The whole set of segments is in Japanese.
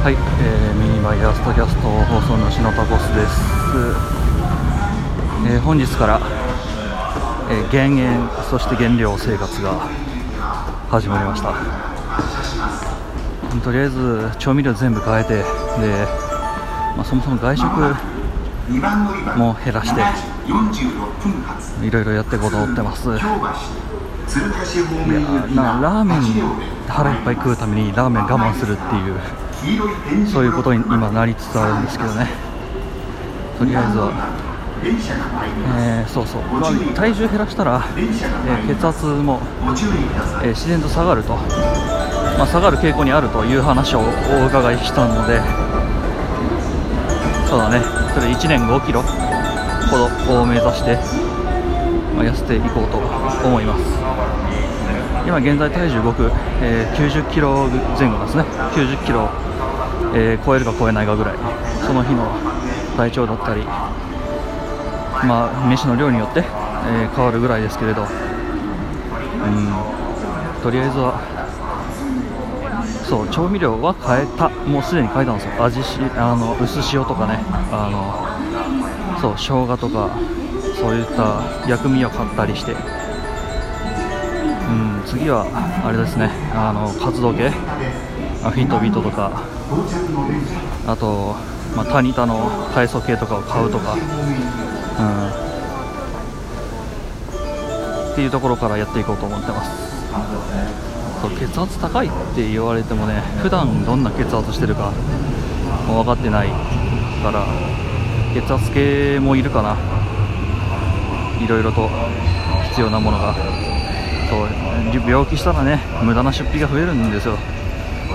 はい、えー、ミニバイアストキャスト放送主のタコスです、えー本日から、えー減塩そして減量生活が始まりました。とりあえず調味料全部変えてで、まあ、そもそも外食も減らしていろいろやっていこうと思ってます。いやなラーメン腹いっぱい食うためにラーメン我慢するっていう。そういうことに今なりつつあるんですけどね。とりあえずは、えーそうそう、まあ体重減らしたら、えー血圧も、えー自然と下がると、まあ、下がる傾向にあるという話をお伺いしたので。そうだねそれ1年5キロほどを目指して、まあ、痩せていこうと思います。今現在体重僕、えー90キロ前後ですね。90キロ、えー超えるか超えないかぐらいその日の体調だったりまあ飯の量によって、えー変わるぐらいですけれどうんとりあえずはそう調味料は変えた。もうすでに変えたんですよ。味しあの薄塩とかねあのそう生姜とかそういった薬味を買ったりして。うん次はあれですねあの活動系。あフィットビートとかあと、まあ、タニタの体操系とかを買うとか、うん、っていうところからやっていこうと思ってます。そう血圧高いって言われてもね普段どんな血圧してるかもう分かってないから血圧計もいるかな。いろいろと必要なものが。そう病気したらね無駄な出費が増えるんですよ。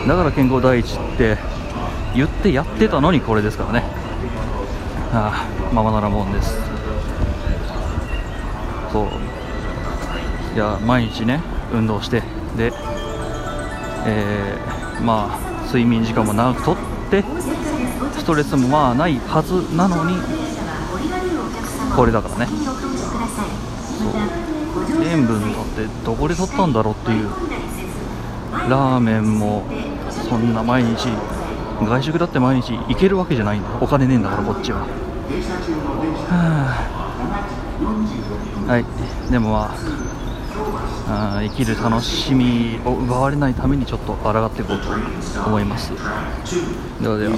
だから健康第一って言ってやってたのにこれですからね。ああままならもんです。そう。いや毎日ね運動してで、えーまあ睡眠時間も長くとってストレスもまあないはずなのにこれだからね。そう。塩分だってどこで取ったんだろうっていう。ラーメンもそんな毎日外食だって毎日行けるわけじゃないんだ。お金ねえんだからこっちは。はい。でもまああ生きる楽しみを奪われないためにちょっと抗っていこうと思います。ではでは。